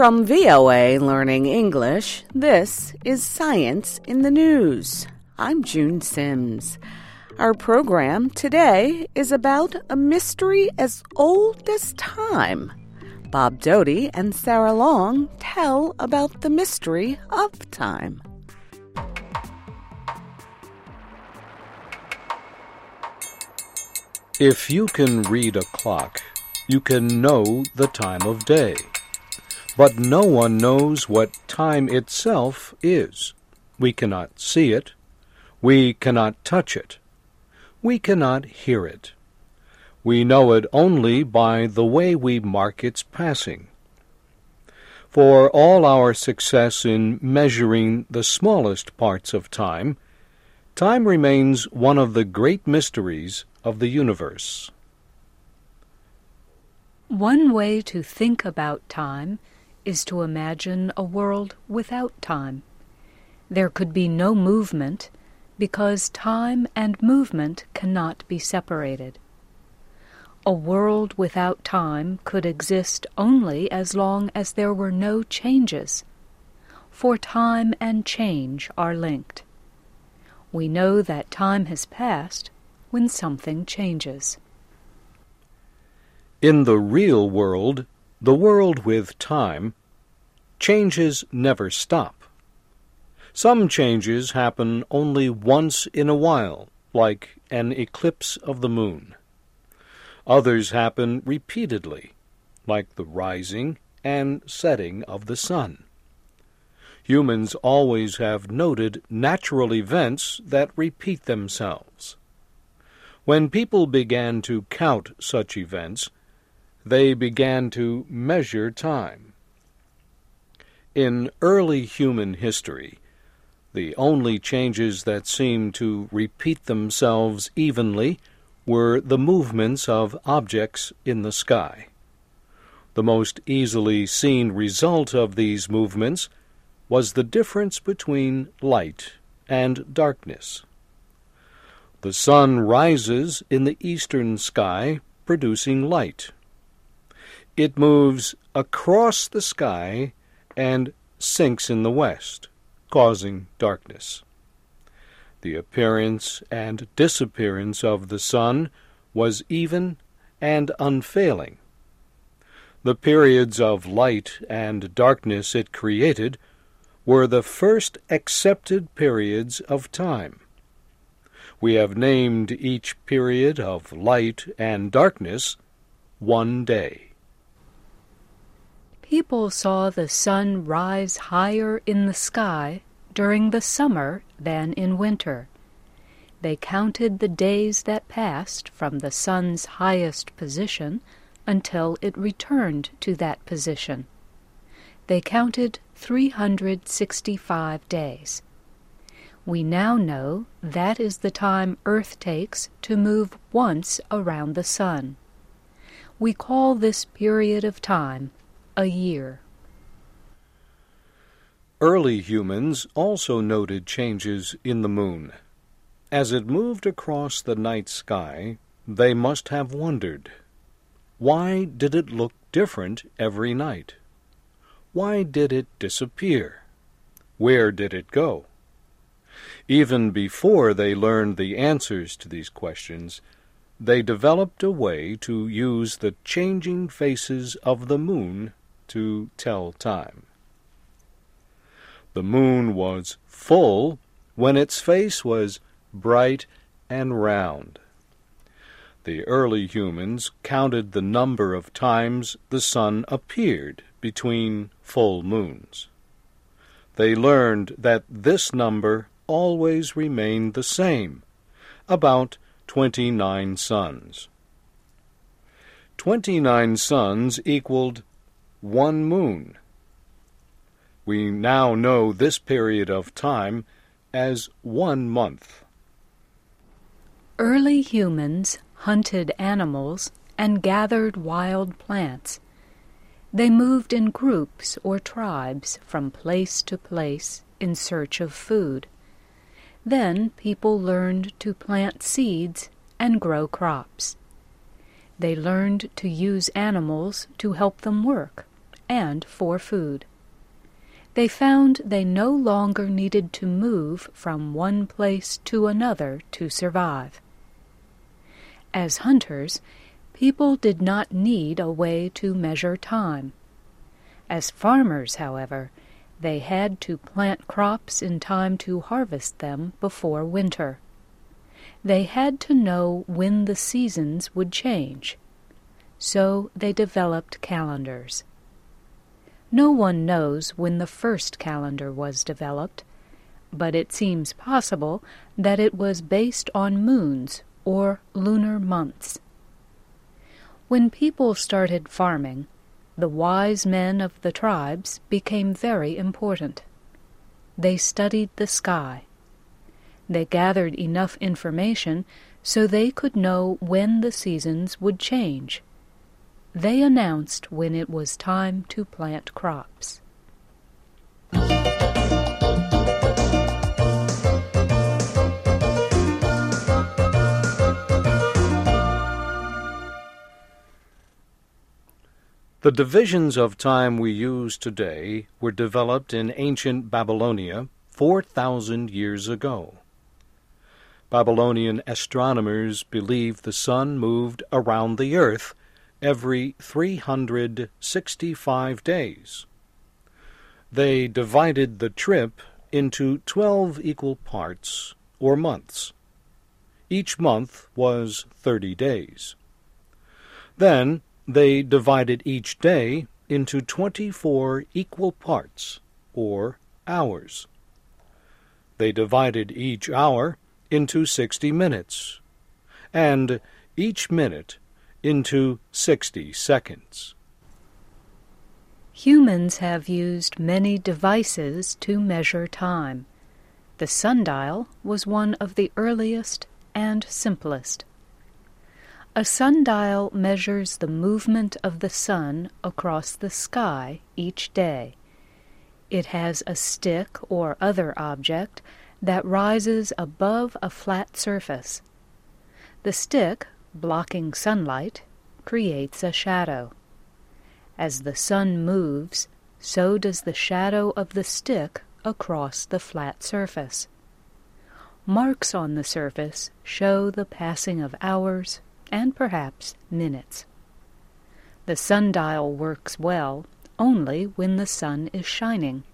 From VOA Learning English, this is Science in the News. I'm June Simms. Our program today is about a mystery as old as time. Bob Doughty and Sarah Long tell about the mystery of time. If you can read a clock, you can know the time of day. But no one knows what time itself is. We cannot see it. We cannot touch it. We cannot hear it. We know it only by the way we mark its passing. For all our success in measuring the smallest parts of time, time remains one of the great mysteries of the universe. One way to think about time is to imagine a world without time. There could be no movement because time and movement cannot be separated. A world without time could exist only as long as there were no changes, for time and change are linked. We know that time has passed when something changes. In the real world, the world with time, changes never stop. Some changes happen only once in a while, like an eclipse of the moon. Others happen repeatedly, like the rising and setting of the sun. Humans always have noted natural events that repeat themselves. When people began to count such events, they began to measure time. In early human history, the only changes that seemed to repeat themselves evenly were the movements of objects in the sky. The most easily seen result of these movements was the difference between light and darkness. The sun rises in the eastern sky, producing light. It moves across the sky and sinks in the west, causing darkness. The appearance and disappearance of the sun was even and unfailing. The periods of light and darkness it created were the first accepted periods of time. We have named each period of light and darkness one day. People saw the sun rise higher in the sky during the summer than in winter. They counted the days that passed from the sun's highest position until it returned to that position. They counted 365 days. We now know that is the time Earth takes to move once around the sun. We call this period of time a year. Early humans also noted changes in the moon. As it moved across the night sky, they must have wondered why did it look different every night? Why did it disappear? Where did it go? Even before they learned the answers to these questions, they developed a way to use the changing faces of the moon to tell time. The moon was full when its face was bright and round. The early humans counted the number of times the sun appeared between full moons. They learned that this number always remained the same, about twenty nine suns. Twenty nine suns equaled one moon. We now know this period of time as one month. Early humans hunted animals and gathered wild plants. They moved in groups or tribes from place to place in search of food. Then people learned to plant seeds and grow crops. They learned to use animals to help them work and for food. They found they no longer needed to move from one place to another to survive. As hunters, people did not need a way to measure time. As farmers, however, they had to plant crops in time to harvest them before winter. They had to know when the seasons would change. So they developed calendars. No one knows when the first calendar was developed, but it seems possible that it was based on moons or lunar months. When people started farming, the wise men of the tribes became very important. They studied the sky. They gathered enough information so they could know when the seasons would change. They announced when it was time to plant crops. The divisions of time we use today were developed in ancient Babylonia 4,000 years ago. Babylonian astronomers believed the sun moved around the earth every 365 days. They divided the trip into 12 equal parts, or months. Each month was 30 days. Then they divided each day into 24 equal parts, or hours. They divided each hour into 60 minutes, and each minute into 60 seconds. Humans have used many devices to measure time. The sundial was one of the earliest and simplest. A sundial measures the movement of the sun across the sky each day. It has a stick or other object that rises above a flat surface. The stick, blocking sunlight, creates a shadow. As the sun moves, so does the shadow of the stick across the flat surface. Marks on the surface show the passing of hours, and perhaps minutes. The sundial works well only when the sun is shining.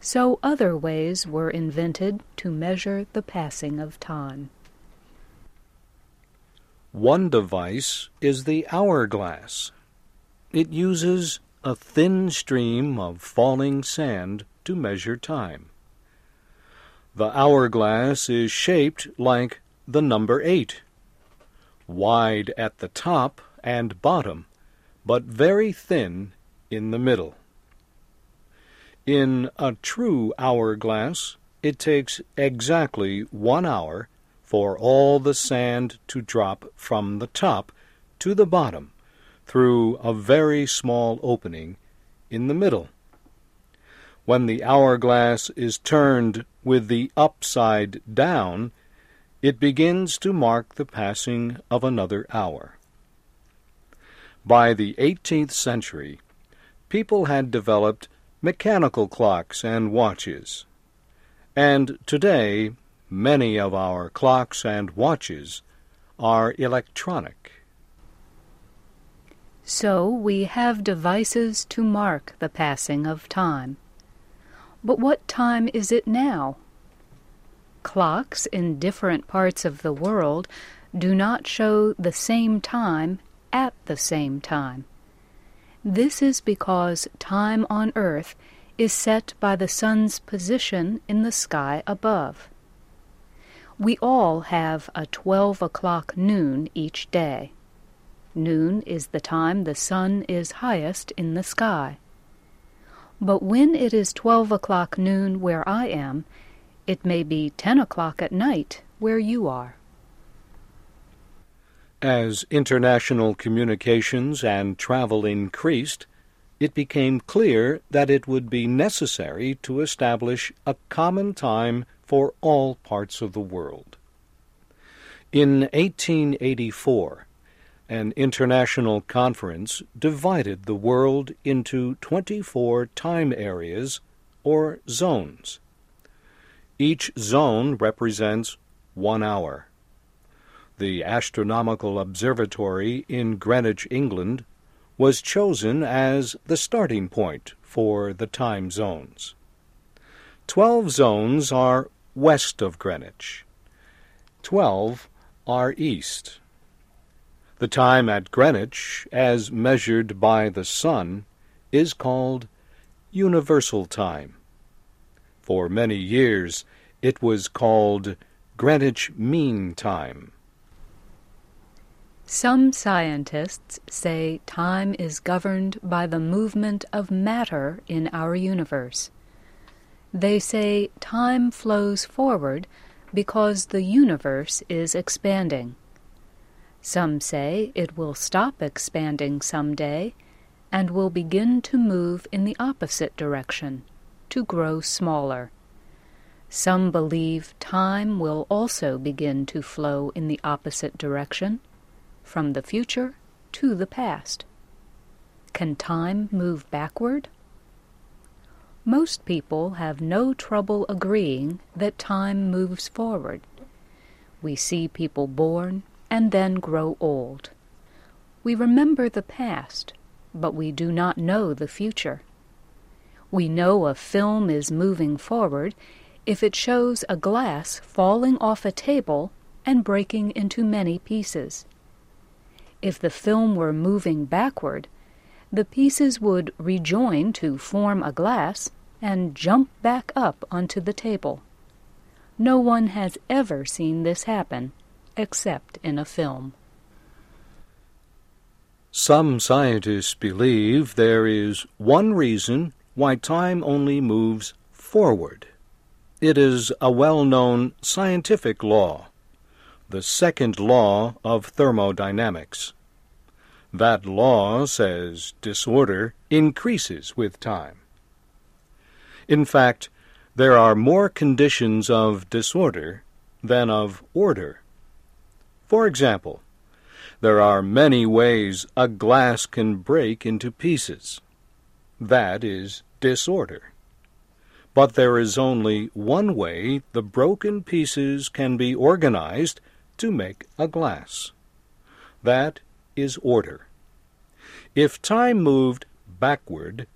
So other ways were invented to measure the passing of time. One device is the hourglass. It uses a thin stream of falling sand to measure time. The hourglass is shaped like the number eight wide at the top and bottom, but very thin in the middle. In a true hourglass, it takes exactly one hour for all the sand to drop from the top to the bottom through a very small opening in the middle. When the hourglass is turned with the upside down, it begins to mark the passing of another hour. By the 18th century, people had developed mechanical clocks and watches. And today, many of our clocks and watches are electronic. So we have devices to mark the passing of time. But what time is it now? Clocks in different parts of the world do not show the same time at the same time. This is because time on earth is set by the sun's position in the sky above. We all have a 12 o'clock noon each day. Noon is the time the sun is highest in the sky. But when it is 12 o'clock noon where I am, it may be ten o'clock at night where you are. As international communications and travel increased, it became clear that it would be necessary to establish a common time for all parts of the world. In 1884, an international conference divided the world into 24 time areas or zones. Each zone represents one hour. The Astronomical Observatory in Greenwich, England, was chosen as the starting point for the time zones. Twelve zones are west of Greenwich. Twelve are east. The time at Greenwich, as measured by the sun, is called universal time. For many years it was called Greenwich Mean Time. Some scientists say time is governed by the movement of matter in our universe. They say time flows forward because the universe is expanding. Some say it will stop expanding someday and will begin to move in the opposite direction, to grow smaller. Some believe time will also begin to flow in the opposite direction, from the future to the past. Can time move backward? Most people have no trouble agreeing that time moves forward. We see people born and then grow old. We remember the past, but we do not know the future. We know a film is moving forward if it shows a glass falling off a table and breaking into many pieces. If the film were moving backward, the pieces would rejoin to form a glass and jump back up onto the table. No one has ever seen this happen except in a film. Some scientists believe there is one reason why time only moves forward. It is a well known scientific law, the second law of thermodynamics. That law says disorder increases with time. In fact, there are more conditions of disorder than of order. For example, there are many ways a glass can break into pieces. That is disorder. But there is only one way the broken pieces can be organized to make a glass. That is order. If time moved backward,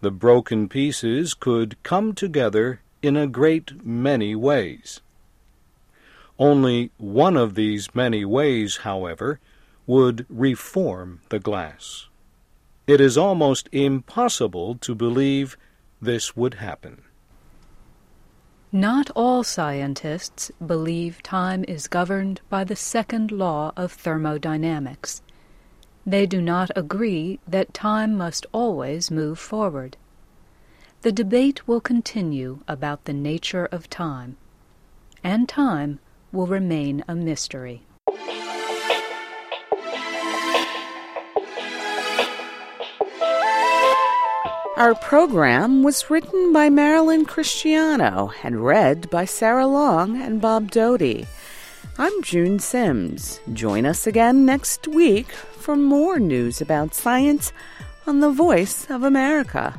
the broken pieces could come together in a great many ways. Only one of these many ways, however, would reform the glass. It is almost impossible to believe this would happen. Not all scientists believe time is governed by the second law of thermodynamics. They do not agree that time must always move forward. The debate will continue about the nature of time, and time will remain a mystery. Our program was written by Marilyn Christiano and read by Sarah Long and Bob Doughty. I'm June Simms. Join us again next week for more news about science on the Voice of America.